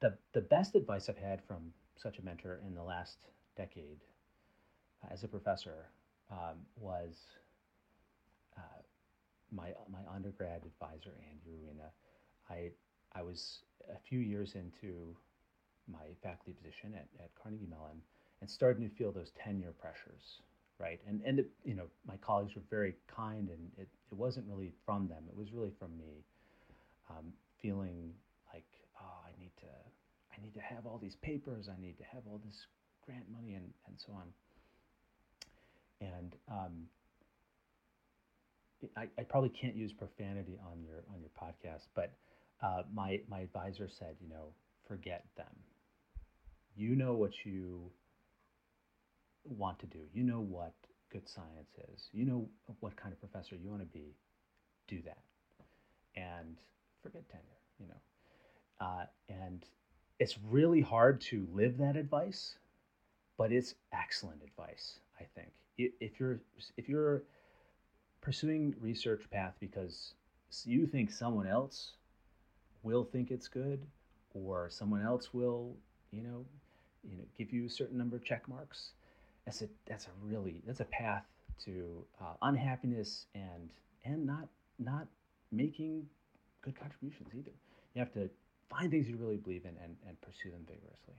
the the best advice I've had from such a mentor in the last decade uh, as a professor um, was uh, my my undergrad advisor Andy Ruina. I I was a few years into my faculty position at, at Carnegie Mellon and starting to feel those tenure pressures, right? And and it, you know my colleagues were very kind, and it, it wasn't really from them; it was really from me, um, feeling like oh I need to I need to have all these papers, I need to have all this grant money, and and so on. And um, I, I probably can't use profanity on your on your podcast, but uh, my my advisor said, you know, forget them. You know what you want to do. You know what good science is. You know what kind of professor you want to be. Do that, and forget tenure. You know, uh, and it's really hard to live that advice, but it's excellent advice. I think if you're if you're pursuing research path because you think someone else will think it's good or someone else will you know you know give you a certain number of check marks that's a that's a really that's a path to uh, unhappiness and and not not making good contributions either you have to find things you really believe in and, and pursue them vigorously